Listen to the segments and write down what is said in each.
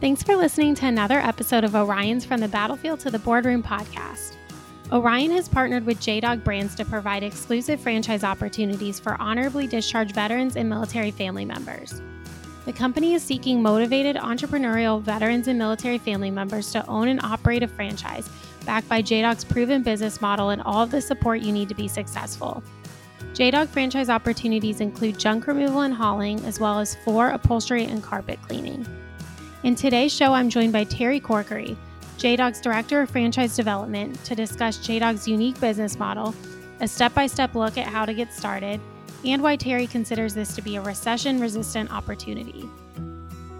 Thanks for listening to another episode of Orion's From the Battlefield to the Boardroom podcast. Orion has partnered with JDog Brands to provide exclusive franchise opportunities for honorably discharged veterans and military family members. The company is seeking motivated entrepreneurial veterans and military family members to own and operate a franchise backed by JDog's proven business model and all of the support you need to be successful. JDog franchise opportunities include junk removal and hauling, as well as floor upholstery and carpet cleaning. In today's show, I'm joined by Terry Corkery, JDog's Director of Franchise Development, to discuss JDog's unique business model, a step by step look at how to get started, and why Terry considers this to be a recession resistant opportunity.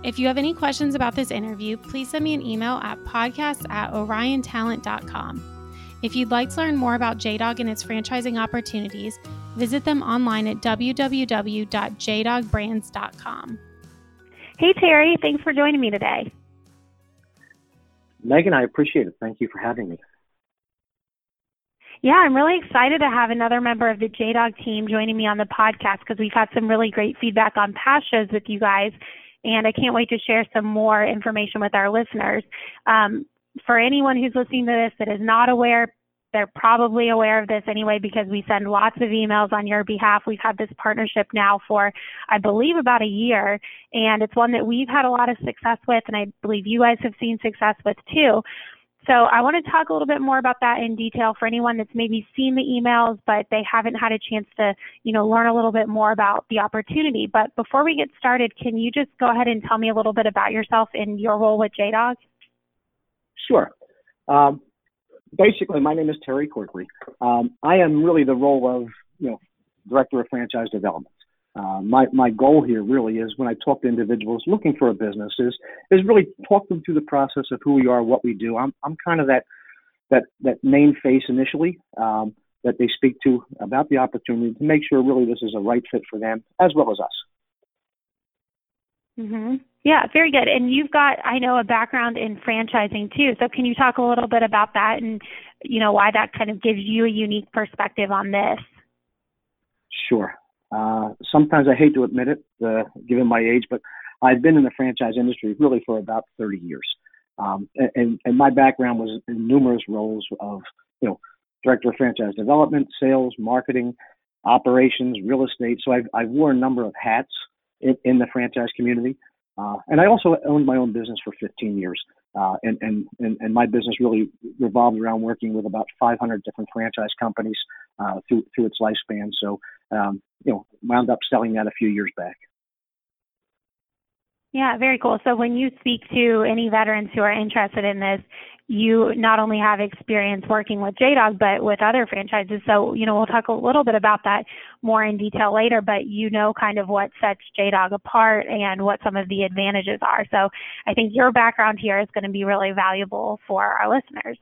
If you have any questions about this interview, please send me an email at podcast at oriontalent.com. If you'd like to learn more about JDog and its franchising opportunities, visit them online at www.jdogbrands.com. Hey, Terry, thanks for joining me today. Megan, I appreciate it. Thank you for having me. Yeah, I'm really excited to have another member of the JDog team joining me on the podcast because we've had some really great feedback on past shows with you guys, and I can't wait to share some more information with our listeners. Um, for anyone who's listening to this that is not aware, they're probably aware of this anyway because we send lots of emails on your behalf. We've had this partnership now for, I believe, about a year, and it's one that we've had a lot of success with, and I believe you guys have seen success with too. So I want to talk a little bit more about that in detail for anyone that's maybe seen the emails, but they haven't had a chance to, you know, learn a little bit more about the opportunity. But before we get started, can you just go ahead and tell me a little bit about yourself and your role with JDog? Sure. Um, basically, my name is Terry Corkery. Um, I am really the role of, you know, director of franchise development. Uh, my my goal here really is when I talk to individuals looking for a business is is really talk them through the process of who we are, what we do. I'm I'm kind of that that that main face initially um, that they speak to about the opportunity to make sure really this is a right fit for them as well as us. Mm-hmm. Yeah, very good. And you've got, I know, a background in franchising too. So can you talk a little bit about that and, you know, why that kind of gives you a unique perspective on this? Sure. Uh, sometimes I hate to admit it, uh, given my age, but I've been in the franchise industry really for about 30 years. Um, and, and my background was in numerous roles of, you know, director of franchise development, sales, marketing, operations, real estate. So I've, I've worn a number of hats in, in the franchise community. Uh, and I also owned my own business for 15 years. Uh, and, and, and, and, my business really revolved around working with about 500 different franchise companies uh, through, through its lifespan. So, um, you know, wound up selling that a few years back. Yeah, very cool. So when you speak to any veterans who are interested in this, you not only have experience working with JDog, but with other franchises. So, you know, we'll talk a little bit about that more in detail later, but you know kind of what sets JDog apart and what some of the advantages are. So I think your background here is going to be really valuable for our listeners.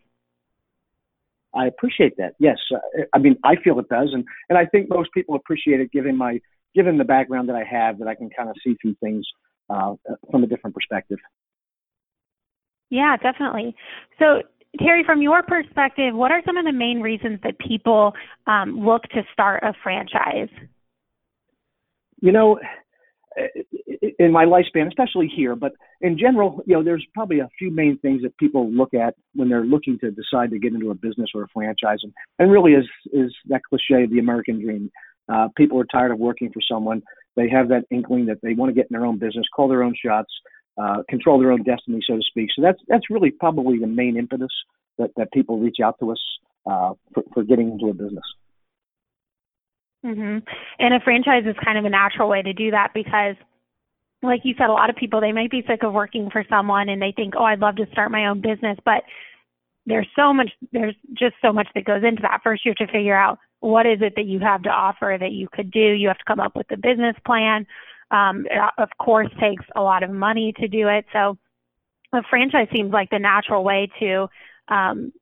I appreciate that. Yes, I mean I feel it does, and and I think most people appreciate it given my given the background that I have that I can kind of see through things uh, from a different perspective. Yeah, definitely. So, Terry, from your perspective, what are some of the main reasons that people um, look to start a franchise? You know, in my lifespan, especially here, but in general, you know, there's probably a few main things that people look at when they're looking to decide to get into a business or a franchise, and, and really is is that cliche, of the American dream. Uh, people are tired of working for someone. They have that inkling that they want to get in their own business, call their own shots, uh, control their own destiny, so to speak. So that's that's really probably the main impetus that, that people reach out to us uh, for, for getting into a business. Mm-hmm. And a franchise is kind of a natural way to do that because, like you said, a lot of people they might be sick of working for someone and they think, oh, I'd love to start my own business, but there's so much, there's just so much that goes into that. First, you have to figure out what is it that you have to offer that you could do. You have to come up with a business plan. Um, it, of course, takes a lot of money to do it. So a franchise seems like the natural way to, um,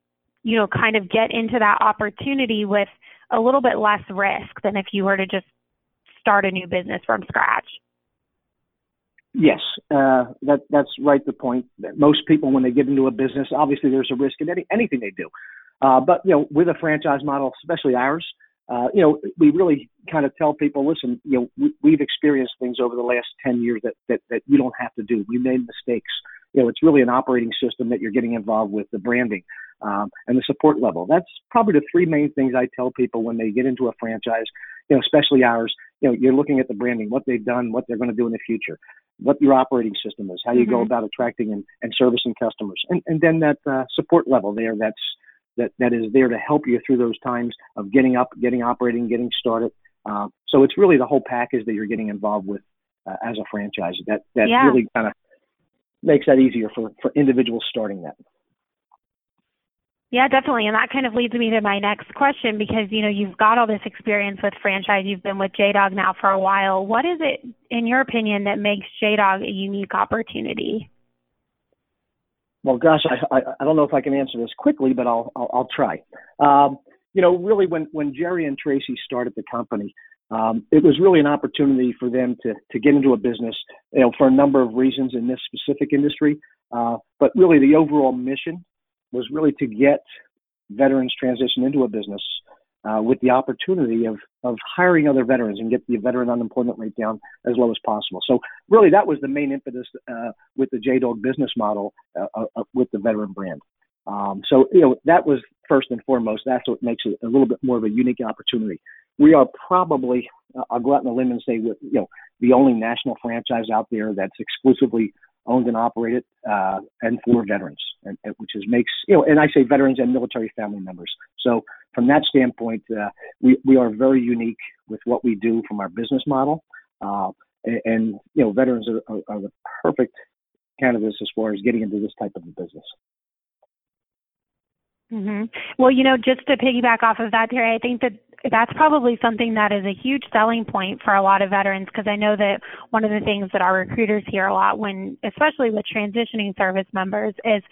you know, kind of get into that opportunity with a little bit less risk than if you were to just start a new business from scratch. Yes, uh, that that's right. The point that most people, when they get into a business, obviously there's a risk in any anything they do. Uh, but you know, with a franchise model, especially ours, uh, you know, we really kind of tell people, listen, you know, we, we've experienced things over the last 10 years that, that, that you don't have to do. We made mistakes. you know, it's really an operating system that you're getting involved with, the branding, um, and the support level. That's probably the three main things I tell people when they get into a franchise, you know, especially ours. You know, you're looking at the branding, what they've done, what they're going to do in the future, what your operating system is, how you mm-hmm. go about attracting and, and servicing customers, and, and then that uh, support level there that's that, that is there to help you through those times of getting up, getting operating, getting started. Uh, so it's really the whole package that you're getting involved with uh, as a franchise that that yeah. really kind of makes that easier for for individuals starting that. Yeah, definitely. And that kind of leads me to my next question because, you know, you've got all this experience with franchise. You've been with JDog now for a while. What is it, in your opinion, that makes JDog a unique opportunity? Well, gosh, I, I, I don't know if I can answer this quickly, but I'll, I'll, I'll try. Um, you know, really, when, when Jerry and Tracy started the company, um, it was really an opportunity for them to, to get into a business, you know, for a number of reasons in this specific industry. Uh, but really, the overall mission was really to get veterans transition into a business uh, with the opportunity of, of hiring other veterans and get the veteran unemployment rate down as low as possible. So really, that was the main impetus uh, with the J Dog business model uh, uh, uh, with the veteran brand. Um, so you know that was first and foremost. That's what makes it a little bit more of a unique opportunity. We are probably, uh, I'll go out on a limb and say, you know, the only national franchise out there that's exclusively owned and operated uh, and for veterans, and, and, which is makes you know, and I say veterans and military family members. So from that standpoint, uh, we we are very unique with what we do from our business model, uh, and, and, you know, veterans are, are, are the perfect candidates as far as getting into this type of a business. Mm-hmm. Well, you know, just to piggyback off of that, Terry, I think that that's probably something that is a huge selling point for a lot of veterans because I know that one of the things that our recruiters hear a lot when, especially with transitioning service members, is,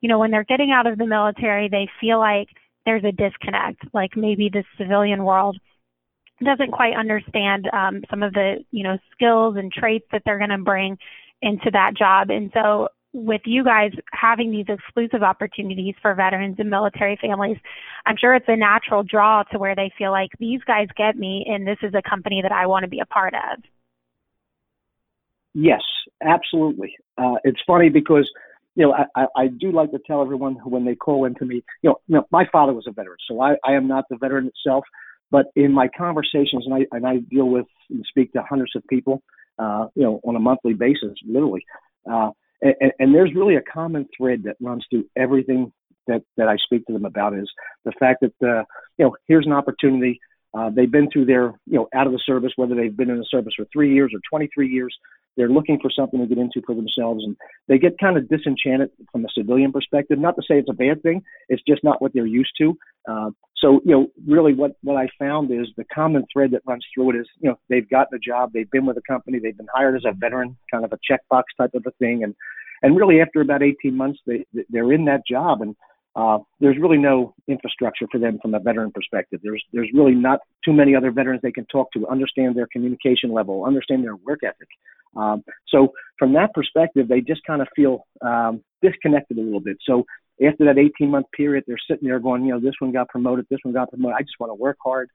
you know, when they're getting out of the military, they feel like there's a disconnect, like maybe the civilian world doesn't quite understand um, some of the, you know, skills and traits that they're going to bring into that job. And so with you guys having these exclusive opportunities for veterans and military families, I'm sure it's a natural draw to where they feel like these guys get me and this is a company that I want to be a part of. Yes, absolutely. Uh, it's funny because, you know, I, I do like to tell everyone when they call into me, you know, you know my father was a veteran, so I, I am not the veteran itself, but in my conversations, and I, and I deal with and speak to hundreds of people, uh, you know, on a monthly basis, literally. Uh, and, and there's really a common thread that runs through everything that, that I speak to them about is the fact that, uh, you know, here's an opportunity. Uh, they've been through their, you know, out of the service, whether they've been in the service for three years or 23 years. They're looking for something to get into for themselves, and they get kind of disenchanted from a civilian perspective. Not to say it's a bad thing; it's just not what they're used to. Uh, so, you know, really, what what I found is the common thread that runs through it is, you know, they've gotten a job, they've been with a company, they've been hired as a veteran, kind of a checkbox type of a thing, and and really after about 18 months, they they're in that job, and uh, there's really no infrastructure for them from a veteran perspective. There's there's really not too many other veterans they can talk to, understand their communication level, understand their work ethic. Um, so from that perspective, they just kind of feel um, disconnected a little bit. So after that 18 month period, they're sitting there going, you know, this one got promoted, this one got promoted. I just want to work hard.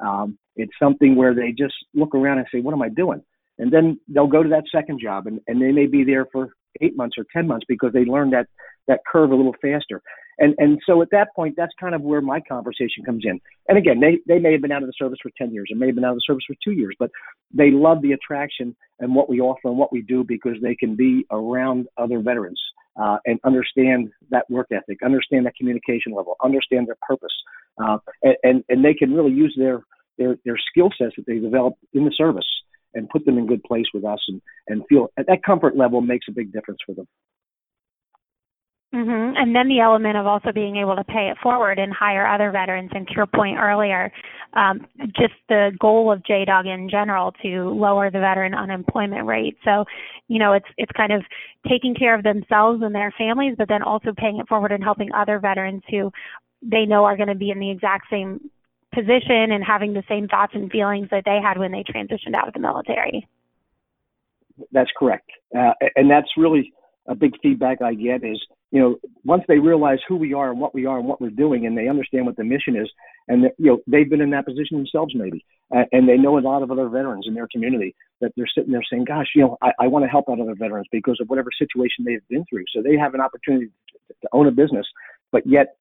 Um, it's something where they just look around and say, what am I doing? And then they'll go to that second job and, and they may be there for eight months or 10 months because they learned that, that curve a little faster. And, and so at that point, that's kind of where my conversation comes in. And again, they, they may have been out of the service for 10 years or may have been out of the service for two years, but they love the attraction and what we offer and what we do because they can be around other veterans uh, and understand that work ethic, understand that communication level, understand their purpose. Uh, and, and, and they can really use their, their, their skill sets that they developed in the service and put them in good place with us and, and feel at that comfort level makes a big difference for them. Mm-hmm. And then the element of also being able to pay it forward and hire other veterans. And to your point earlier, um, just the goal of JDog in general to lower the veteran unemployment rate. So, you know, it's it's kind of taking care of themselves and their families, but then also paying it forward and helping other veterans who they know are going to be in the exact same position and having the same thoughts and feelings that they had when they transitioned out of the military. That's correct, uh, and that's really a big feedback I get is, you know, once they realize who we are and what we are and what we're doing, and they understand what the mission is, and you know, they've been in that position themselves maybe, and they know a lot of other veterans in their community that they're sitting there saying, "Gosh, you know, I, I want to help out other veterans because of whatever situation they've been through." So they have an opportunity to, to own a business, but yet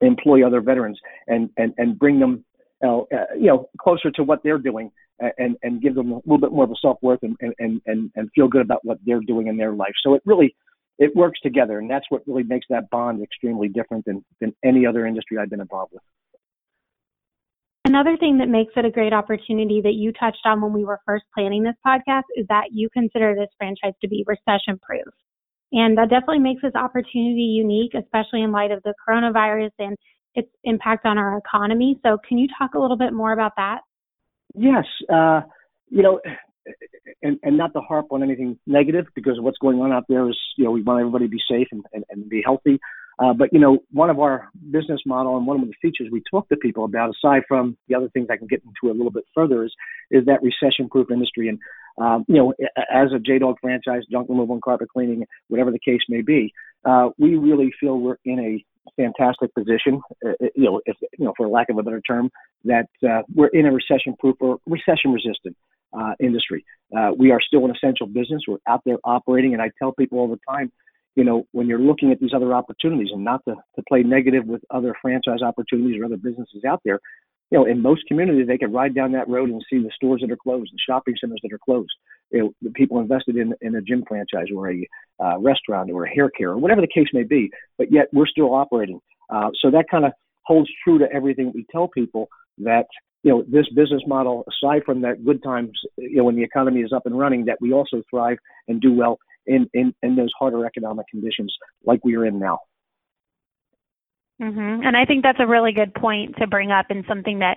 employ other veterans and and and bring them, uh, you know, closer to what they're doing and and give them a little bit more of a self worth and, and and and feel good about what they're doing in their life. So it really it works together, and that's what really makes that bond extremely different than than any other industry I've been involved with. Another thing that makes it a great opportunity that you touched on when we were first planning this podcast is that you consider this franchise to be recession proof. And that definitely makes this opportunity unique, especially in light of the coronavirus and its impact on our economy. So, can you talk a little bit more about that? Yes. Uh, you know, and, and not to harp on anything negative because what's going on out there is, you know, we want everybody to be safe and, and, and be healthy. Uh, but, you know, one of our business model and one of the features we talk to people about, aside from the other things I can get into a little bit further, is, is that recession proof industry. And, um, you know, as a J Dog franchise, junk removal and carpet cleaning, whatever the case may be, uh, we really feel we're in a fantastic position, uh, you know, if, you know, for lack of a better term, that uh, we're in a recession-proof or recession-resistant uh, industry. Uh, we are still an essential business. We're out there operating, and I tell people all the time, you know, when you're looking at these other opportunities, and not to, to play negative with other franchise opportunities or other businesses out there, you know, in most communities, they can ride down that road and see the stores that are closed, the shopping centers that are closed. Know, the people invested in in a gym franchise or a uh, restaurant or a hair care or whatever the case may be, but yet we're still operating. Uh, so that kind of holds true to everything we tell people that you know this business model, aside from that good times, you know, when the economy is up and running, that we also thrive and do well in in, in those harder economic conditions like we are in now. Mm-hmm. And I think that's a really good point to bring up and something that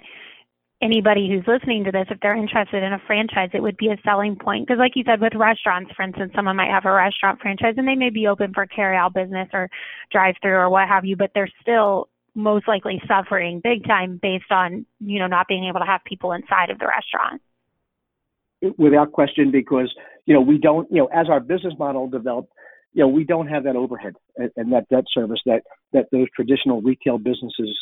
anybody who's listening to this, if they're interested in a franchise, it would be a selling point. Because, like you said, with restaurants, for instance, someone might have a restaurant franchise and they may be open for carry out business or drive through or what have you, but they're still most likely suffering big time based on, you know, not being able to have people inside of the restaurant. Without question, because, you know, we don't, you know, as our business model developed, you know, we don't have that overhead and, and that debt service that that those traditional retail businesses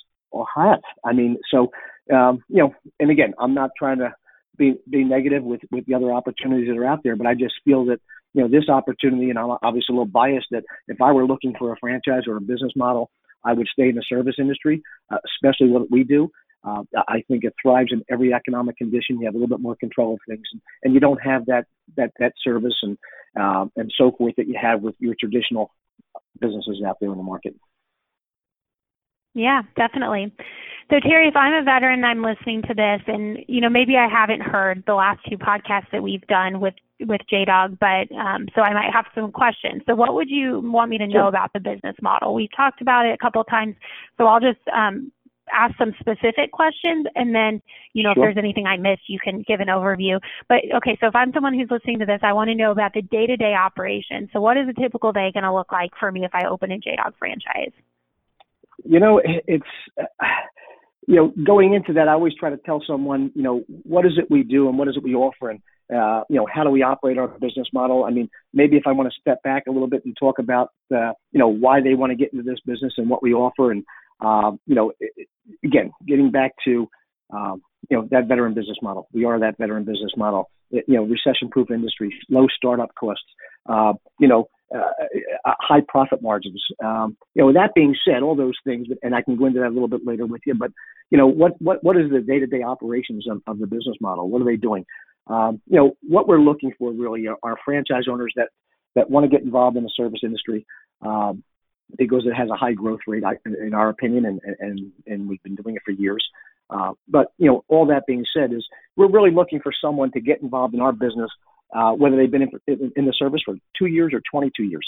have. I mean, so um, you know, and again, I'm not trying to be be negative with with the other opportunities that are out there, but I just feel that you know this opportunity, and I'm obviously a little biased that if I were looking for a franchise or a business model, I would stay in the service industry, uh, especially what we do. Uh, I think it thrives in every economic condition. You have a little bit more control of things, and, and you don't have that that that service and uh, and so forth that you have with your traditional businesses out there in the market. Yeah, definitely. So Terry, if I'm a veteran, I'm listening to this, and you know maybe I haven't heard the last two podcasts that we've done with with JDog, but um, so I might have some questions. So what would you want me to know sure. about the business model? We've talked about it a couple of times, so I'll just um, ask some specific questions, and then you know sure. if there's anything I missed, you can give an overview. But okay, so if I'm someone who's listening to this, I want to know about the day-to-day operation. So what is a typical day going to look like for me if I open a JDog franchise? You know, it's you know going into that, I always try to tell someone, you know, what is it we do and what is it we offer, and uh, you know, how do we operate our business model? I mean, maybe if I want to step back a little bit and talk about, uh, you know, why they want to get into this business and what we offer, and um, you know, again, getting back to, um, you know, that veteran business model. We are that veteran business model. It, you know, recession-proof industry, low startup costs. Uh, you know, uh, uh, high profit margins. Um, you know, with that being said, all those things, and I can go into that a little bit later with you. But you know, what what what is the day-to-day operations of, of the business model? What are they doing? Um, you know, what we're looking for really are, are franchise owners that that want to get involved in the service industry. Um, because it has a high growth rate, in our opinion, and and and we've been doing it for years. Uh, but you know, all that being said, is we're really looking for someone to get involved in our business, uh, whether they've been in, in, the service for two years or 22 years.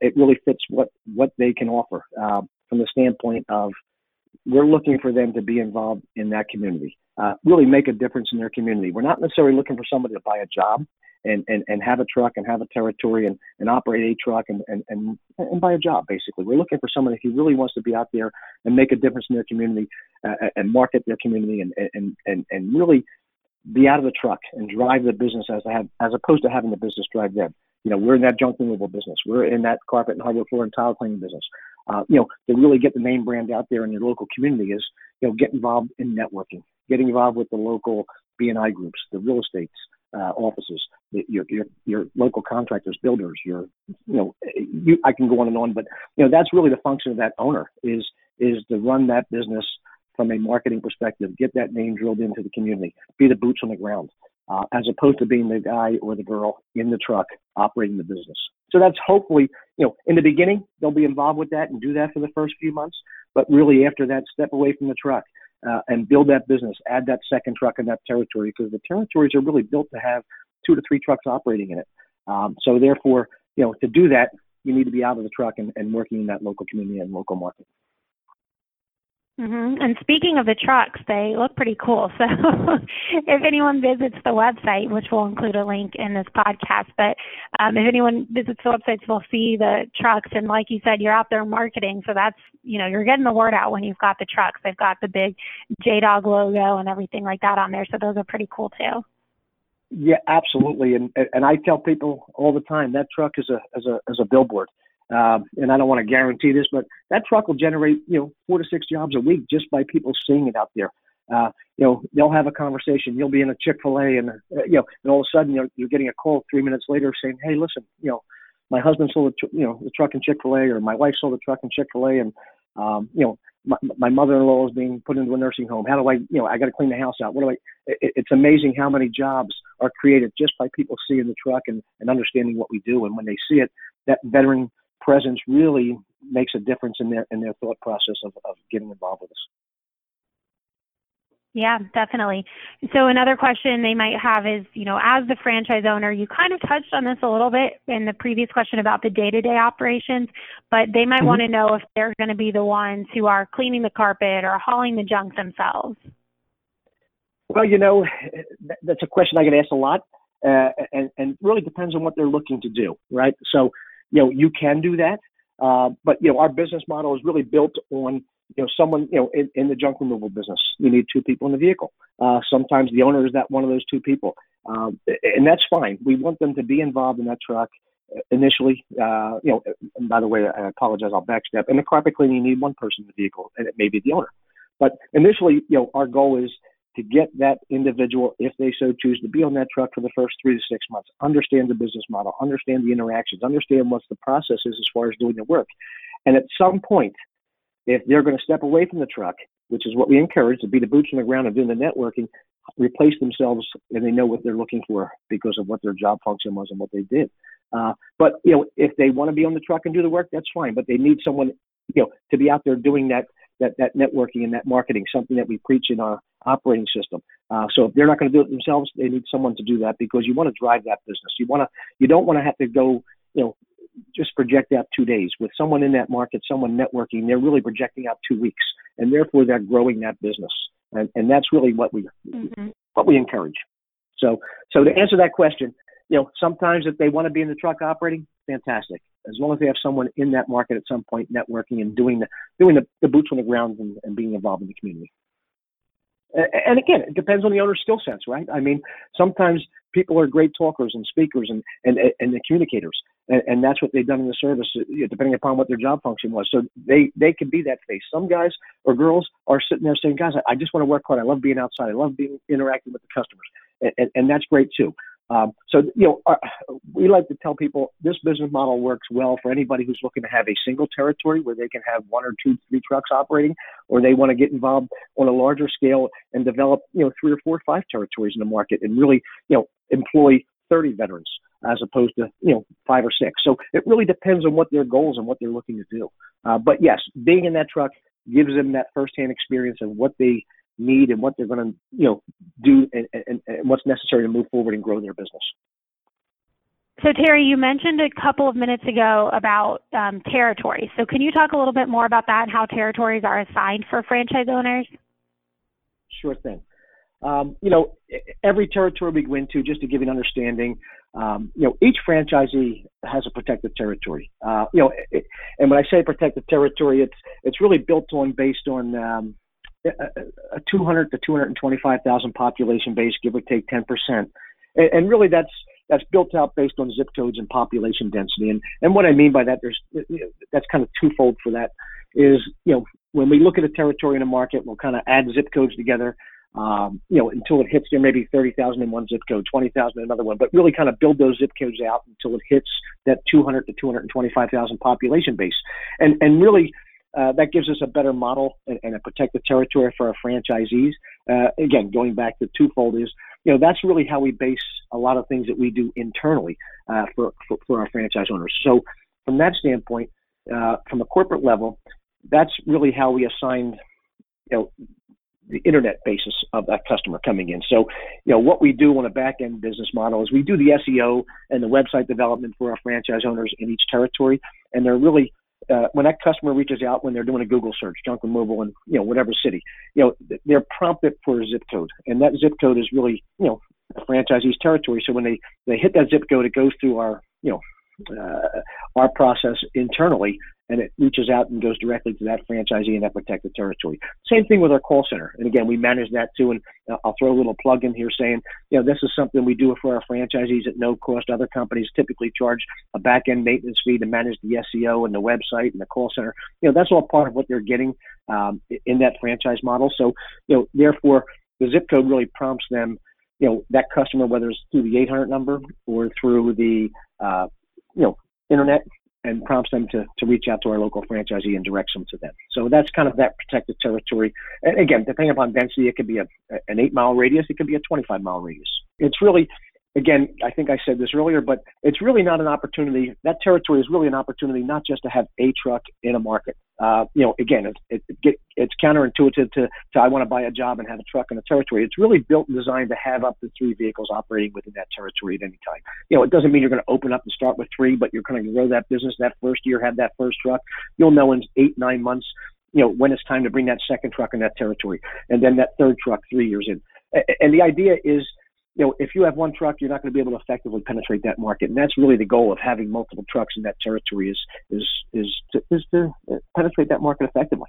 It really fits what what they can offer uh, from the standpoint of we're looking for them to be involved in that community, uh, really make a difference in their community. We're not necessarily looking for somebody to buy a job and, and, and have a truck and have a territory and, and operate a truck and, and, and, and buy a job, basically. We're looking for somebody who really wants to be out there and make a difference in their community uh, and market their community and, and, and, and really be out of the truck and drive the business as have, as opposed to having the business drive them. You know, we're in that junk removal business. We're in that carpet and hardwood floor and tile cleaning business. Uh, you know, to really get the name brand out there in your local community is, you know, get involved in networking, getting involved with the local BNI groups, the real estates, uh, offices, your, your your local contractors, builders, your you know, you, I can go on and on, but you know that's really the function of that owner is is to run that business from a marketing perspective, get that name drilled into the community, be the boots on the ground, uh, as opposed to being the guy or the girl in the truck operating the business. So that's hopefully, you know, in the beginning, they'll be involved with that and do that for the first few months. But really, after that, step away from the truck uh, and build that business, add that second truck in that territory because the territories are really built to have two to three trucks operating in it. Um, so therefore, you know, to do that, you need to be out of the truck and, and working in that local community and local market. Mm-hmm. And speaking of the trucks, they look pretty cool. So if anyone visits the website, which we'll include a link in this podcast, but um, if anyone visits the website, they'll see the trucks. And like you said, you're out there marketing. So that's, you know, you're getting the word out when you've got the trucks. They've got the big J Dog logo and everything like that on there. So those are pretty cool too. Yeah, absolutely. And and I tell people all the time that truck is a as a as a billboard. Uh, and I don't want to guarantee this, but that truck will generate, you know, four to six jobs a week just by people seeing it out there. Uh, you know, they'll have a conversation. You'll be in a Chick Fil A, and uh, you know, and all of a sudden you're, you're getting a call three minutes later saying, "Hey, listen, you know, my husband sold a tr- you know the truck in Chick Fil A, or my wife sold a truck in Chick Fil A, and um, you know, my, my mother-in-law is being put into a nursing home. How do I, you know, I got to clean the house out. What do I? It, it's amazing how many jobs are created just by people seeing the truck and, and understanding what we do. And when they see it, that veteran presence really makes a difference in their in their thought process of, of getting involved with us. Yeah, definitely. So another question they might have is, you know, as the franchise owner, you kind of touched on this a little bit in the previous question about the day-to-day operations, but they might mm-hmm. want to know if they're going to be the ones who are cleaning the carpet or hauling the junk themselves. Well, you know, that's a question I get asked a lot, uh, and and really depends on what they're looking to do, right? So you know, you can do that. Uh, but you know, our business model is really built on you know someone you know in, in the junk removal business. You need two people in the vehicle. Uh, sometimes the owner is that one of those two people, um, and that's fine. We want them to be involved in that truck initially. Uh, you know, and by the way, I apologize. I'll backstep. In the carpet cleaning, you need one person in the vehicle, and it may be the owner. But initially, you know, our goal is to get that individual, if they so choose, to be on that truck for the first three to six months, understand the business model, understand the interactions, understand what the process is as far as doing the work. And at some point, if they're going to step away from the truck, which is what we encourage to be the boots on the ground and doing the networking, replace themselves and they know what they're looking for because of what their job function was and what they did. Uh, but you know, if they want to be on the truck and do the work, that's fine. But they need someone, you know, to be out there doing that that that networking and that marketing, something that we preach in our operating system. Uh, so if they're not going to do it themselves, they need someone to do that because you want to drive that business. You want to, you don't want to have to go, you know, just project out two days with someone in that market, someone networking. They're really projecting out two weeks, and therefore they're growing that business, and and that's really what we mm-hmm. what we encourage. So so to answer that question, you know, sometimes if they want to be in the truck operating, fantastic. As long as they have someone in that market at some point networking and doing the doing the, the boots on the ground and, and being involved in the community. And again, it depends on the owner's skill sets, right? I mean, sometimes people are great talkers and speakers and and and the communicators, and, and that's what they've done in the service, depending upon what their job function was. So they they can be that face. Some guys or girls are sitting there saying, "Guys, I, I just want to work hard. I love being outside. I love being interacting with the customers," and, and, and that's great too. Um, so, you know, our, we like to tell people this business model works well for anybody who's looking to have a single territory where they can have one or two, three trucks operating, or they want to get involved on a larger scale and develop, you know, three or four or five territories in the market and really, you know, employ 30 veterans as opposed to, you know, five or six. So it really depends on what their goals and what they're looking to do. Uh, but yes, being in that truck gives them that firsthand experience of what they need and what they're going to you know do and, and, and what's necessary to move forward and grow their business. So Terry, you mentioned a couple of minutes ago about um, territories. So can you talk a little bit more about that and how territories are assigned for franchise owners? Sure thing. Um, you know, every territory we go into, just to give you an understanding, um, you know, each franchisee has a protected territory. Uh, you know, it, and when I say protected territory, it's it's really built on based on um, a 200 to 225,000 population base, give or take 10 percent, and, really that's that's built out based on zip codes and population density. And and what I mean by that, there's that's kind of twofold for that. Is you know when we look at a territory in a market, we'll kind of add zip codes together. Um, you know, until it hits there, maybe 30,000 in one zip code, 20,000 in another one, but really kind of build those zip codes out until it hits that 200 to 225,000 population base. And, and really, uh, that gives us a better model and, and, a protected territory for our franchisees. Uh, again, going back to twofold is, you know, that's really how we base a lot of things that we do internally uh, for, for, for, our franchise owners. So from that standpoint, uh, from a corporate level, that's really how we assign, you know, the internet basis of that customer coming in. So, you know, what we do on a back end business model is we do the SEO and the website development for our franchise owners in each territory, and they're really uh, when that customer reaches out when they're doing a Google search, junk removal in you know whatever city, you know they're prompted for a zip code, and that zip code is really you know a franchisee's territory. So when they they hit that zip code, it goes through our you know uh, our process internally and it reaches out and goes directly to that franchisee in that protected territory. Same thing with our call center. And again, we manage that too. And uh, I'll throw a little plug in here saying, you know, this is something we do for our franchisees at no cost. Other companies typically charge a back end maintenance fee to manage the SEO and the website and the call center. You know, that's all part of what they're getting um, in that franchise model. So, you know, therefore, the zip code really prompts them, you know, that customer, whether it's through the 800 number or through the, uh, you know, internet and prompts them to, to reach out to our local franchisee and directs them to them. So that's kind of that protected territory. And again, depending upon density, it could be a, an eight mile radius, it could be a 25 mile radius. It's really again, I think I said this earlier, but it's really not an opportunity. That territory is really an opportunity not just to have a truck in a market. Uh, you know, again, it, it, it, it's counterintuitive to, to I want to buy a job and have a truck in a territory. It's really built and designed to have up to three vehicles operating within that territory at any time. You know, it doesn't mean you're going to open up and start with three, but you're going to grow that business. That first year, have that first truck. You'll know in eight, nine months, you know, when it's time to bring that second truck in that territory, and then that third truck three years in. And the idea is you know, if you have one truck, you're not going to be able to effectively penetrate that market, and that's really the goal of having multiple trucks in that territory is is is to, is to uh, penetrate that market effectively.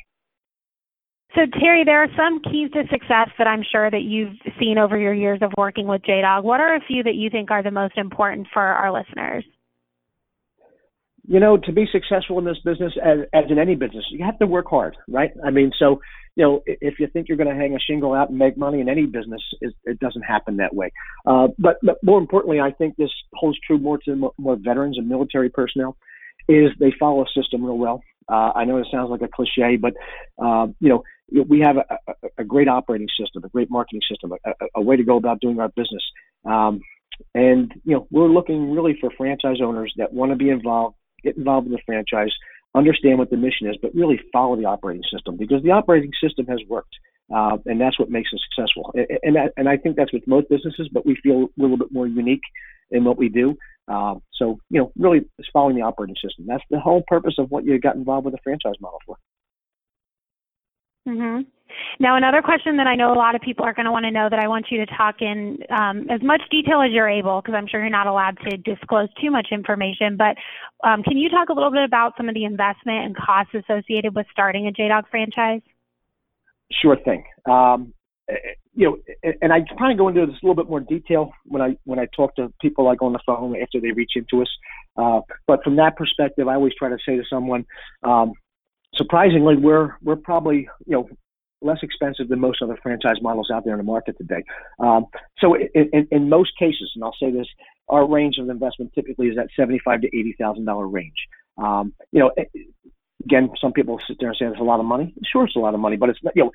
So Terry, there are some keys to success that I'm sure that you've seen over your years of working with JDog. What are a few that you think are the most important for our listeners? You know, to be successful in this business, as, as in any business, you have to work hard, right? I mean, so you know, if you think you're going to hang a shingle out and make money in any business, it, it doesn't happen that way. Uh, but, but more importantly, I think this holds true more to more veterans and military personnel, is they follow a system real well. Uh, I know it sounds like a cliche, but uh, you know, we have a, a, a, great operating system, a great marketing system, a, a way to go about doing our business. Um, and you know, we're looking really for franchise owners that want to be involved, get involved in the franchise, understand what the mission is, but really follow the operating system because the operating system has worked. Uh, and that's what makes us successful. And, and, and I think that's with most businesses, but we feel a little bit more unique in what we do. Uh, so, you know, really it's following the operating system. That's the whole purpose of what you got involved with the franchise model for. Mm-hmm. Now, another question that I know a lot of people are going to want to know that I want you to talk in um, as much detail as you're able, because I'm sure you're not allowed to disclose too much information. But um, can you talk a little bit about some of the investment and costs associated with starting a JDog franchise? Sure thing. Um, you know, and I kind of go into this a little bit more detail when I when I talk to people like on the phone after they reach into us. Uh, but from that perspective, I always try to say to someone, um, surprisingly, we're we're probably you know less expensive than most other franchise models out there in the market today. Um, so in, in, in, most cases, and I'll say this, our range of investment typically is that seventy-five to eighty thousand dollar range. Um, you know, again, some people sit there and say it's a lot of money. Sure, it's a lot of money, but it's not. You know,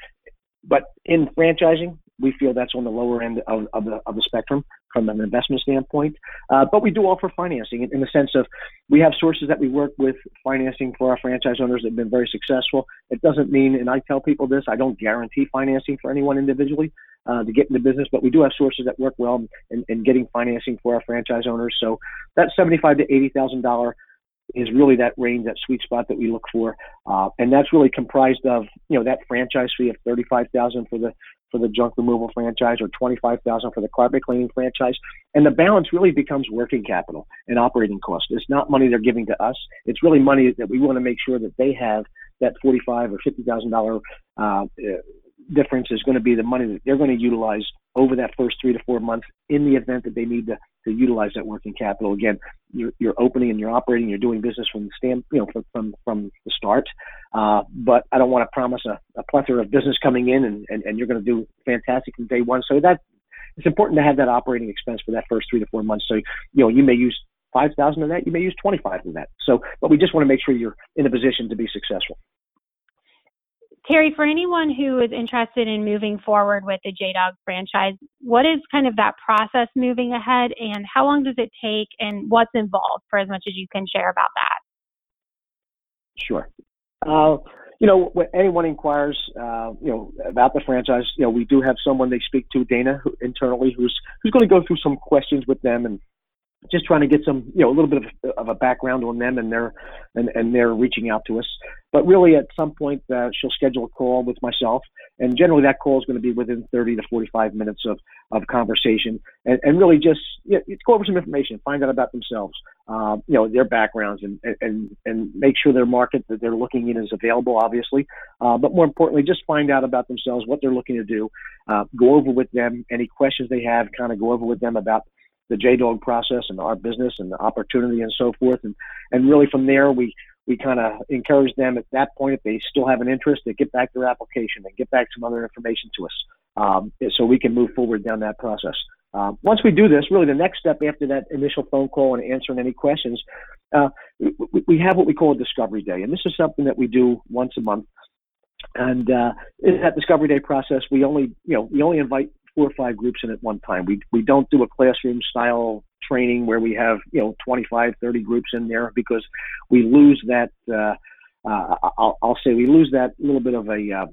but in franchising, we feel that's on the lower end of, of, the, of the spectrum from an investment standpoint. Uh, but we do offer financing in, in, the sense of we have sources that we work with financing for our franchise owners that have been very successful. It doesn't mean, and I tell people this, I don't guarantee financing for anyone individually uh, to get into business, but we do have sources that work well in, in getting financing for our franchise owners. So that seventy-five to eighty thousand dollar is really that range, that sweet spot that we look for, uh, and that's really comprised of you know that franchise fee of thirty-five thousand for the for the junk removal franchise or 25000 for the carpet cleaning franchise. And the balance really becomes working capital and operating costs. It's not money they're giving to us. It's really money that we want to make sure that they have that 45 or $50,000 uh, difference is going to be the money that they're going to utilize over that first three to four months in the event that they need to, to utilize that working capital. Again, you're, you're opening and you're operating, you're doing business from the stand, you know, from, from, from the start. Uh, but I don't want to promise a, a plethora of business coming in and, and, and you're going to do fantastic from day one. So that it's important to have that operating expense for that first three to four months. So, you know, you may use 5,000 of that, you may use 25 of that. So, but we just want to make sure you're in a position to be successful. Terry, for anyone who is interested in moving forward with the JDog franchise, what is kind of that process moving ahead and how long does it take and what's involved for as much as you can share about that? Sure. Uh, you know, when anyone inquires, uh, you know, about the franchise, you know, we do have someone they speak to, Dana, who, internally, who's who's going to go through some questions with them and just trying to get some, you know, a little bit of, of a background on them and their and, and they're reaching out to us. But really, at some point, uh, she'll schedule a call with myself, and generally that call is going to be within 30 to 45 minutes of of conversation, and, and really just you know, go over some information, find out about themselves, uh, you know, their backgrounds, and and and make sure their market that they're looking in is available, obviously, uh, but more importantly, just find out about themselves, what they're looking to do, uh, go over with them any questions they have, kind of go over with them about the J Dog process and our business and the opportunity and so forth. And, and really from there, we, we kind of encourage them at that point, if they still have an interest, to get back their application and get back some other information to us um, so we can move forward down that process. Uh, once we do this, really the next step after that initial phone call and answering any questions, uh, we, we, have what we call a discovery day. And this is something that we do once a month. And uh, in that discovery day process, we only, you know, we only invite four or five groups in at one time. We we don't do a classroom style training where we have you know 25, 30 groups in there because we lose that. Uh, uh, I'll, I'll say we lose that little bit of a uh,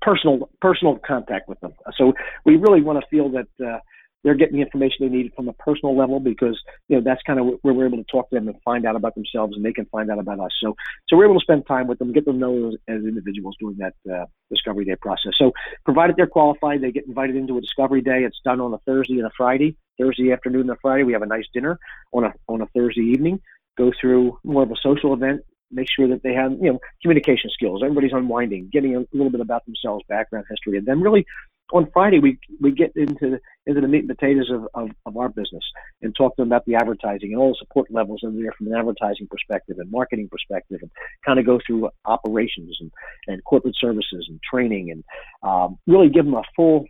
personal personal contact with them. So we really want to feel that uh, they're getting the information they need from a personal level because you know that's kind of where we're able to talk to them and find out about themselves and they can find out about us. So so we're able to spend time with them, get them know as individuals during that uh, discovery day process. So provided they're qualified, they get invited into a discovery day. It's done on a Thursday and a Friday. Thursday afternoon and a Friday, we have a nice dinner on a on a Thursday evening. Go through more of a social event make sure that they have you know communication skills everybody's unwinding getting a little bit about themselves background history and then really on Friday we we get into into the meat and potatoes of, of, of, our business and talk to them about the advertising and all the support levels in there from an advertising perspective and marketing perspective and kind of go through operations and, and corporate services and training and um, really give them a full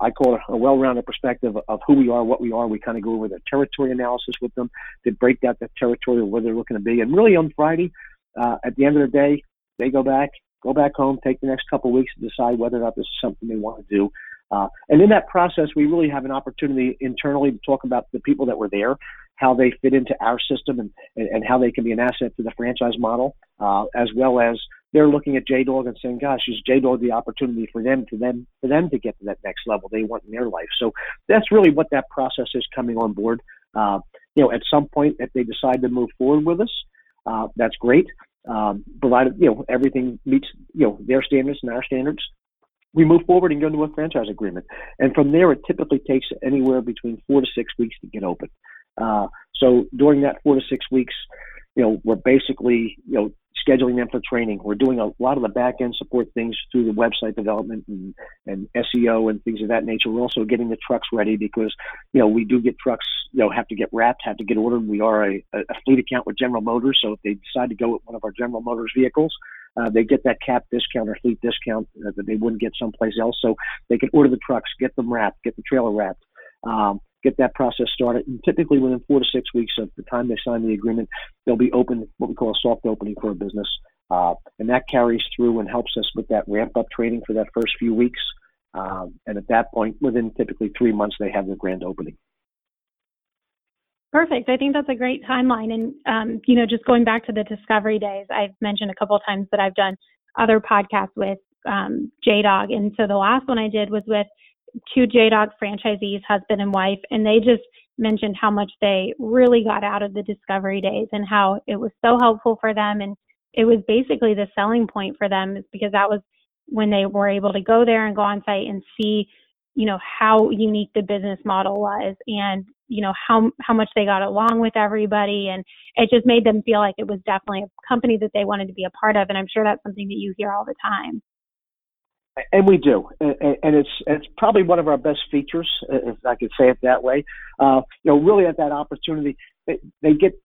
I call it a well-rounded perspective of who we are, what we are. We kind of go over the territory analysis with them to break down the territory of where they're looking to be. And really on Friday, uh, at the end of the day, they go back go back home, take the next couple of weeks to decide whether or not this is something they want to do. Uh, and in that process, we really have an opportunity internally to talk about the people that were there, how they fit into our system, and, and, and how they can be an asset to the franchise model, uh, as well as they're looking at JDog and saying, "Gosh, is JDog the opportunity for them to them for them to get to that next level they want in their life?" So that's really what that process is coming on board. Uh, you know, at some point, if they decide to move forward with us, uh, that's great um, provided you know everything meets you know their standards and our standards. We move forward and go into a franchise agreement, and from there it typically takes anywhere between four to six weeks to get open. Uh, so during that four to six weeks, you know, we're basically you know scheduling them for training. We're doing a lot of the back end support things through the website development and, and SEO and things of that nature. We're also getting the trucks ready because, you know, we do get trucks, you know, have to get wrapped, have to get ordered. We are a, a fleet account with General Motors. So if they decide to go with one of our General Motors vehicles, uh, they get that cap discount or fleet discount uh, that they wouldn't get someplace else. So they can order the trucks, get them wrapped, get the trailer wrapped. Um, get that process started. And typically, within four to six weeks of the time they sign the agreement, they'll be open, what we call a soft opening for a business. Uh, and that carries through and helps us with that ramp up training for that first few weeks. Um, and at that point, within typically three months, they have their grand opening. Perfect. I think that's a great timeline. And, um, you know, just going back to the discovery days, I've mentioned a couple of times that I've done other podcasts with um, JDog. And so the last one I did was with two JDog franchisees, husband and wife, and they just mentioned how much they really got out of the discovery days and how it was so helpful for them. And it was basically the selling point for them is because that was when they were able to go there and go on site and see, you know, how unique the business model was and, you know, how, how much they got along with everybody. And it just made them feel like it was definitely a company that they wanted to be a part of. And I'm sure that's something that you hear all the time. And we do, and, it's it's probably one of our best features, if I could say it that way. Uh, you know, really at that opportunity, they, get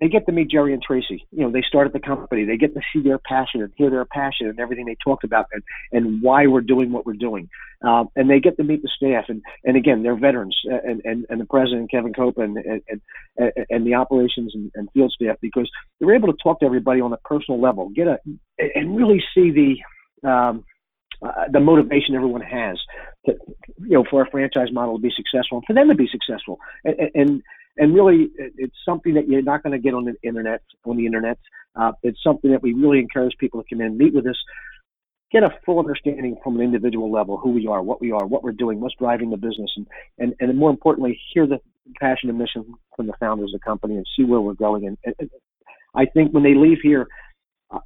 they get to meet Jerry and Tracy. You know, they started the company. They get to see their passion and hear their passion and everything they talked about and, and why we're doing what we're doing. Um, and they get to meet the staff. And, and again, they're veterans and, and, and the president, Kevin Cope, and, and, and, and the operations and, and field staff because they're able to talk to everybody on a personal level, get a, and really see the, um, uh, the motivation everyone has to, you know, for a franchise model to be successful and for them to be successful. And, and, and really, it's something that you're not going to get on the internet. On the internet, uh, it's something that we really encourage people to come in, and meet with us, get a full understanding from an individual level who we are, what we are, what we're doing, what's driving the business, and and, and more importantly, hear the passion and mission from the founders of the company and see where we're going. And, and I think when they leave here,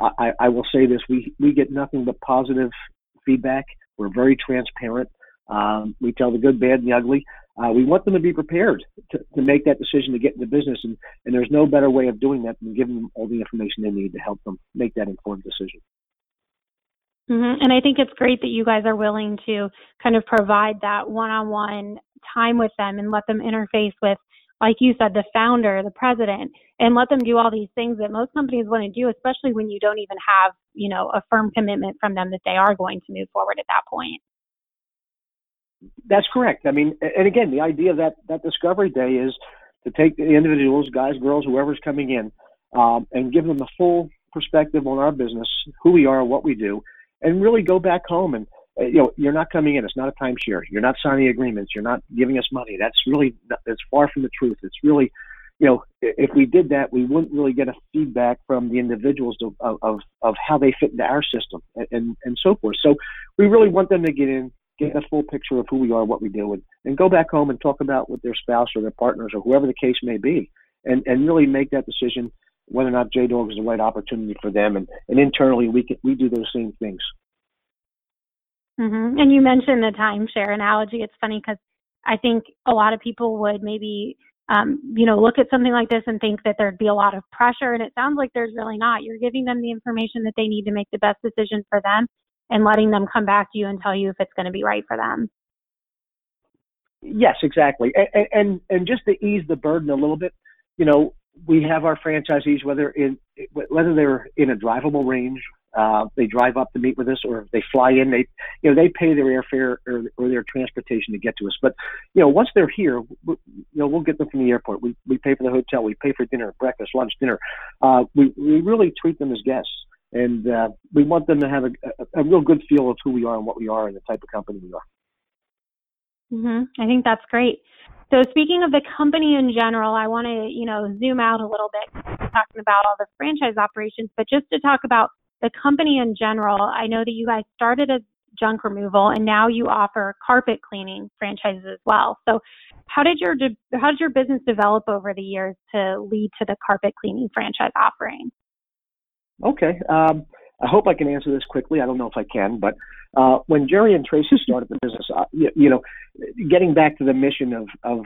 I, I will say this: we we get nothing but positive feedback. We're very transparent. Um, we tell the good, bad, and the ugly. Uh, we want them to be prepared to, to make that decision to get into business, and, and there's no better way of doing that than giving them all the information they need to help them make that informed decision. Mm-hmm. And I think it's great that you guys are willing to kind of provide that one-on-one time with them and let them interface with, like you said, the founder, the president, and let them do all these things that most companies want to do, especially when you don't even have, you know, a firm commitment from them that they are going to move forward at that point. That's correct. I mean, and again, the idea of that that discovery day is to take the individuals, guys, girls, whoever's coming in, um, and give them the full perspective on our business, who we are, what we do, and really go back home and Uh, you know you're not coming in. It's not a timeshare. You're not signing agreements. You're not giving us money. That's really that's far from the truth. It's really you know, if we did that, we wouldn't really get a feedback from the individuals of, of, of how they fit into our system and, and, and so forth. So we really want them to get in, get a full picture of who we are, what we do, and, and go back home and talk about with their spouse or their partners or whoever the case may be, and, and really make that decision whether or not J Dog is the right opportunity for them. And, and internally, we can, we do those same things. Mm-hmm. And you mentioned the timeshare analogy. It's funny because I think a lot of people would maybe, um, you know, look at something like this and think that there'd be a lot of pressure. And it sounds like there's really not. You're giving them the information that they need to make the best decision for them and letting them come back to you and tell you if it's going to be right for them. Yes, exactly. And, and and just to ease the burden a little bit, you know, we have our franchisees whether in whether they're in a drivable range, uh, they drive up to meet with us, or they fly in, they you know they pay their airfare or, or their transportation to get to us. But you know, once they're here, we, you know, we'll get them from the airport. We we pay for the hotel, we pay for dinner, breakfast, lunch, dinner. Uh, we we really treat them as guests and uh, we want them to have a, a, a, real good feel of who we are and what we are and the type of company we are. Mm-hmm. I think that's great. So speaking of the company in general, I want to you know zoom out a little bit, talking about all the franchise operations, but just to talk about the company in general. I know that you guys started as junk removal and now you offer carpet cleaning franchises as well. So how did your how did your business develop over the years to lead to the carpet cleaning franchise offering? Okay. Um, I hope I can answer this quickly. I don't know if I can, but uh, when Jerry and Tracy started the business, uh, you, you, know, getting back to the mission of, of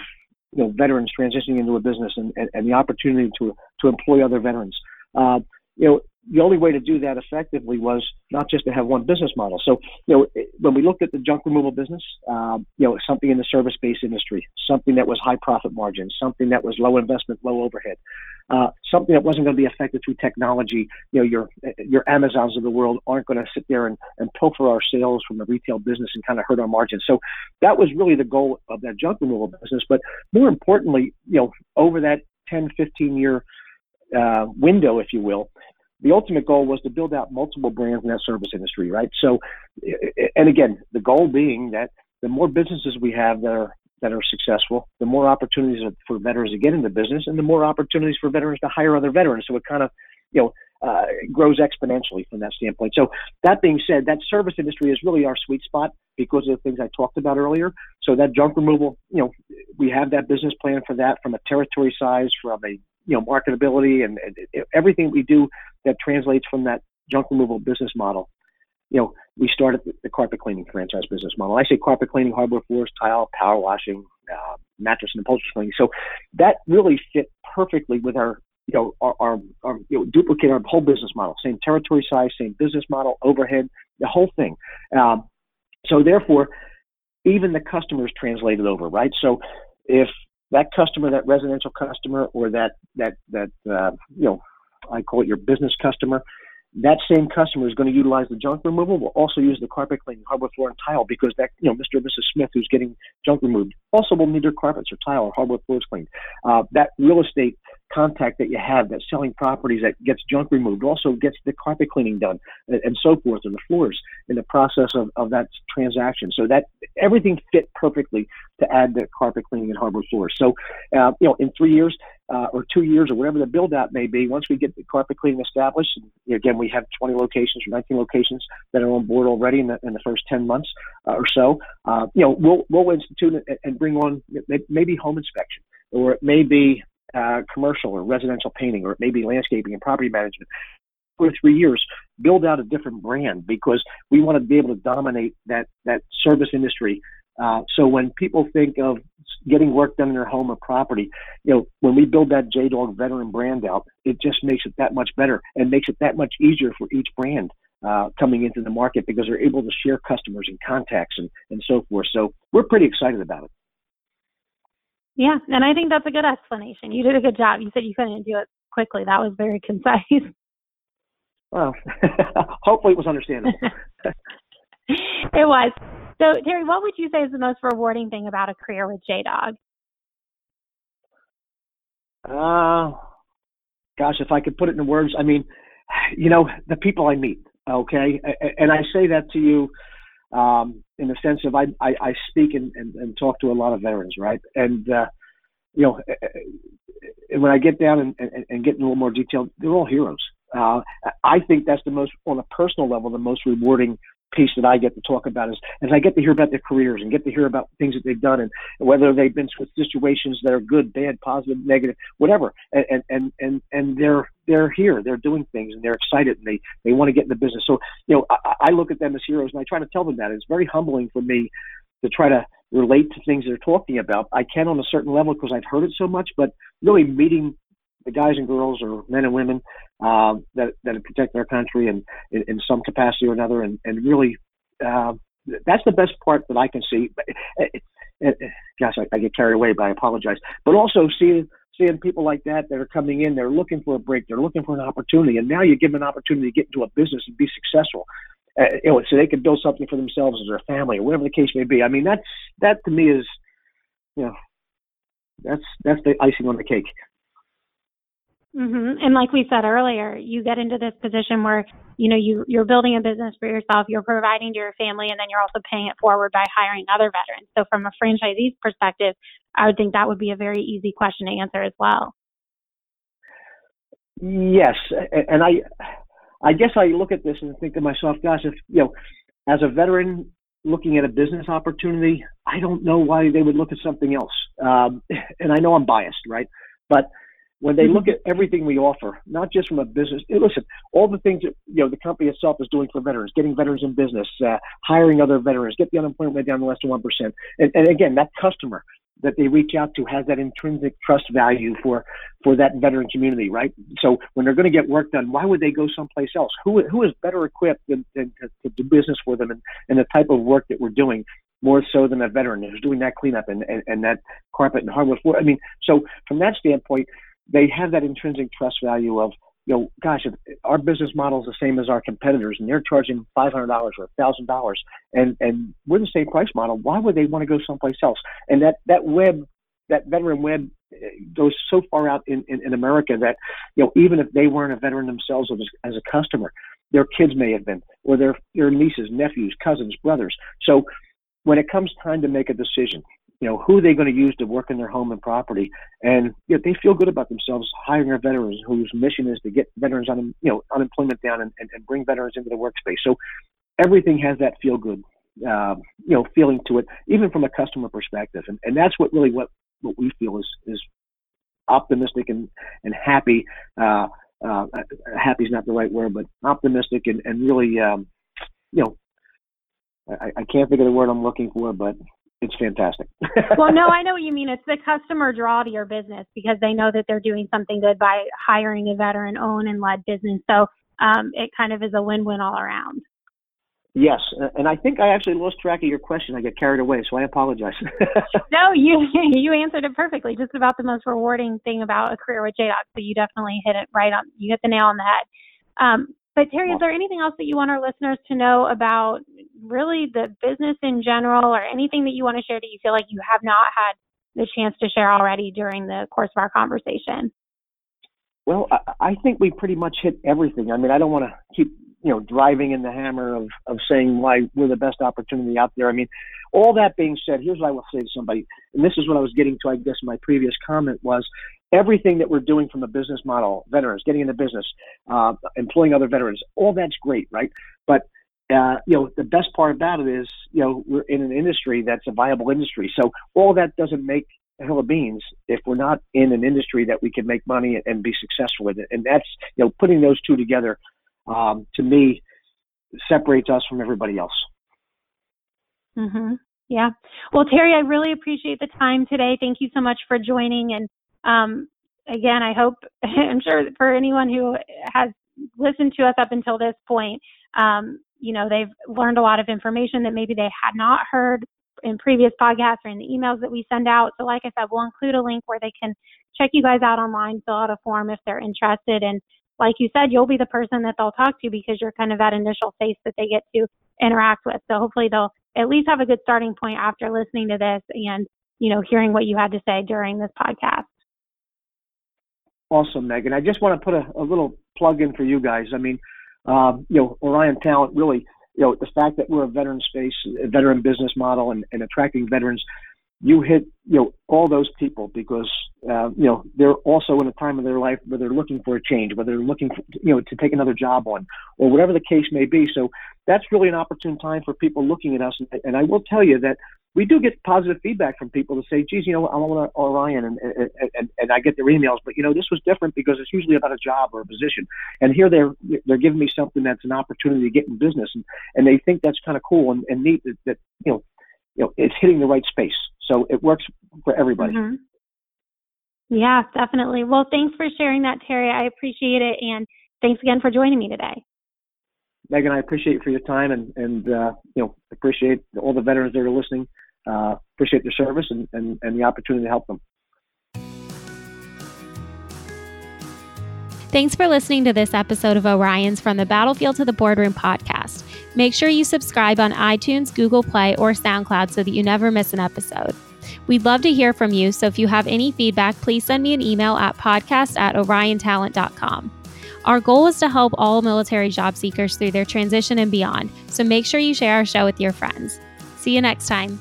you know, veterans transitioning into a business and, and, and the opportunity to to employ other veterans, uh, you know, the only way to do that effectively was not just to have one business model. So, you know, when we looked at the junk removal business, uh, you know, something in the service-based industry, something that was high profit margin, something that was low investment, low overhead, uh, something that wasn't going to be affected through technology. You know, your your Amazons of the world aren't going to sit there and, and pilfer our sales from the retail business and kind of hurt our margins. So that was really the goal of that junk removal business. But more importantly, you know, over that 10, 15 year uh, window, if you will, the ultimate goal was to build out multiple brands in that service industry, right? So, and again, the goal being that the more businesses we have that are that are successful, the more opportunities for veterans to get into business, and the more opportunities for veterans to hire other veterans. So it kind of, you know, uh, grows exponentially from that standpoint. So that being said, that service industry is really our sweet spot because of the things I talked about earlier. So that junk removal, you know, we have that business plan for that from a territory size, from a you know marketability, and, and everything we do that translates from that junk removal business model. You know, we started the carpet cleaning franchise business model. I say carpet cleaning, hardwood floors, tile, power washing, uh, mattress and upholstery cleaning. So that really fit perfectly with our you know, our, our, our, you know, duplicate our whole business model, same territory size, same business model, overhead, the whole thing. Um, So therefore, even the customers translated over, right? So if that customer, that residential customer, or that that that uh, you know, I call it your business customer, that same customer is going to utilize the junk removal will also use the carpet cleaning, hardwood floor, and tile because that you know Mr. and Mrs. Smith who's getting junk removed also will need their carpets or tile or hardwood floors cleaned. Uh, that real estate contact that you have that's selling properties that gets junk removed also gets the carpet cleaning done and, and so forth and the floors in the process of, of that transaction. So that everything fit perfectly to add the carpet cleaning and hardwood floors. So uh, you know in three years uh, or two years or whatever the build out may be, once we get the carpet cleaning established, again, we have 20 locations or 19 locations that are on board already in the, in the first 10 months uh, or so. Uh, you know, we'll, we'll institute and bring on maybe home inspection, or it may be uh, commercial or residential painting, or it may be landscaping and property management. For three years, build out a different brand because we want to be able to dominate that that service industry uh, so when people think of getting work done in their home or property, you know, when we build that J Dog veteran brand out, it just makes it that much better and makes it that much easier for each brand uh, coming into the market because they're able to share customers and contacts and, and so forth. So we're pretty excited about it. Yeah, and I think that's a good explanation. You did a good job. You said you couldn't do it quickly. That was very concise. Well, hopefully it was understandable. it was. So, Terry, what would you say is the most rewarding thing about a career with J Dog? Uh, gosh, if I could put it in words, I mean, you know, the people I meet, okay? And I say that to you um, in the sense of I, I, I speak and, and, and, talk to a lot of veterans, right? And, uh, you know, and when I get down and, and, and, get in a little more detail, they're all heroes. Uh, I think that's the most, on a personal level, the most rewarding piece that I get to talk about is as I get to hear about their careers and get to hear about things that they've done and whether they've been with situations that are good, bad, positive, negative, whatever. And and and and they're they're here, they're doing things and they're excited and they they want to get in the business. So you know, I, I look at them as heroes and I try to tell them that. It's very humbling for me to try to relate to things they're talking about. I can on a certain level because I've heard it so much, but really meeting the guys and girls or men and women uh, that that protect our country and in, in some capacity or another, and and really uh, that's the best part that I can see. Eh, eh, eh, gosh, I, I get carried away, but I apologize. But also seeing seeing people like that that are coming in, they're looking for a break, they're looking for an opportunity, and now you give them an opportunity to get into a business and be successful. You know, so they can build something for themselves or their family or whatever the case may be. I mean, that's that to me is, you know, that's that's the icing on the cake. Mm-hmm. And like we said earlier, you get into this position where you know you you're building a business for yourself, you're providing to your family, and then you're also paying it forward by hiring other veterans. So from a franchisee's perspective, I would think that would be a very easy question to answer as well. Yes, and I I guess I look at this and think to myself, gosh, if you know, as a veteran looking at a business opportunity, I don't know why they would look at something else. Um, and I know I'm biased, right? But when they look mm-hmm. at everything we offer, not just from a business. Listen, all the things that you know the company itself is doing for veterans, getting veterans in business, uh, hiring other veterans, get the unemployment rate down to less than one percent, and, and again, that customer that they reach out to has that intrinsic trust value for for that veteran community, right? So when they're going to get work done, why would they go someplace else? Who who is better equipped than, than to, to do business for them and, and the type of work that we're doing more so than a veteran who's doing that cleanup and, and, and that carpet and hardwood floor. I mean, so from that standpoint, they have that intrinsic trust value of, you know, gosh, if our business model is the same as our competitors and they're charging $500 or $1,000 and, and we're the same price model, why would they want to go someplace else? And that, that web, that veteran web eh, goes so far out in, in, in America that, you know, even if they weren't a veteran themselves as, as a customer, their kids may have been, or their, their nieces, nephews, cousins, brothers. So when it comes time to make a decision, you know, who are they going to use to work in their home and property? And you know, they feel good about themselves hiring a veterans whose mission is to get veterans on, you know, unemployment down and, and, and bring veterans into the workspace. So everything has that feel good, uh, you know, feeling to it, even from a customer perspective. And, and that's what really what, what we feel is, is optimistic and, and happy. Uh, uh, happy is not the right word, but optimistic and, and really, um, you know, I, I can't think of the word I'm looking for, but it's fantastic. well, no, I know what you mean. It's the customer draw to your business because they know that they're doing something good by hiring a veteran owned and led business. So um, it kind of is a win win all around. Yes, and I think I actually lost track of your question. I get carried away, so I apologize. no, you you answered it perfectly. Just about the most rewarding thing about a career with JDog. So you definitely hit it right on. You hit the nail on the head. Um, but Terry, is there anything else that you want our listeners to know about really the business in general, or anything that you want to share that you feel like you have not had the chance to share already during the course of our conversation? Well, I, I think we pretty much hit everything. I mean, I don't want to keep you know driving in the hammer of of saying why we're the best opportunity out there. I mean, all that being said, here's what I will say to somebody, and this is what I was getting to. I guess my previous comment was everything that we're doing from a business model, veterans getting into business, uh, employing other veterans, all that's great, right? But uh, you know, the best part about it is, you know, we're in an industry that's a viable industry. So all that doesn't make a hill of beans if we're not in an industry that we can make money and be successful in it. And that's, you know, putting those two together, um, to me, separates us from everybody else. Mm-hmm. Yeah. Well, Terry, I really appreciate the time today. Thank you so much for joining. And um, again, I hope, I'm sure for anyone who has listened to us up until this point, um, you know, they've learned a lot of information that maybe they had not heard in previous podcasts or in the emails that we send out. So, like I said, we'll include a link where they can check you guys out online, fill out a form if they're interested. And like you said, you'll be the person that they'll talk to because you're kind of that initial face that they get to interact with. So, hopefully, they'll at least have a good starting point after listening to this and, you know, hearing what you had to say during this podcast. Awesome, Megan. I just want to put a, a little plug in for you guys. I mean, um, you know, Orion Talent really, you know, the fact that we're a veteran space, a veteran business model, and, and attracting veterans, you hit, you know, all those people because, uh, you know, they're also in a time of their life where they're looking for a change, whether they're looking, for, you know, to take another job on, or whatever the case may be. So that's really an opportune time for people looking at us. And, and I will tell you that we do get positive feedback from people to say, geez, you know, I want to Orion, and, and, and, and I get their emails, but you know, this was different because it's usually about a job or a position, and here they're they're giving me something that's an opportunity to get in business, and, and they think that's kind of cool and, and neat that, that you know, you know, it's hitting the right space, so it works for everybody. Mm-hmm. Yeah, definitely. Well, thanks for sharing that, Terry. I appreciate it, and thanks again for joining me today. Megan, I appreciate you for your time and, and uh, you know, appreciate all the veterans that are listening. Uh, appreciate their service and, and, and the opportunity to help them. Thanks for listening to this episode of Orion's From the Battlefield to the Boardroom podcast. Make sure you subscribe on iTunes, Google Play, or SoundCloud so that you never miss an episode. We'd love to hear from you, so if you have any feedback, please send me an email at podcast at oriontalent.com. Our goal is to help all military job seekers through their transition and beyond, so make sure you share our show with your friends. See you next time.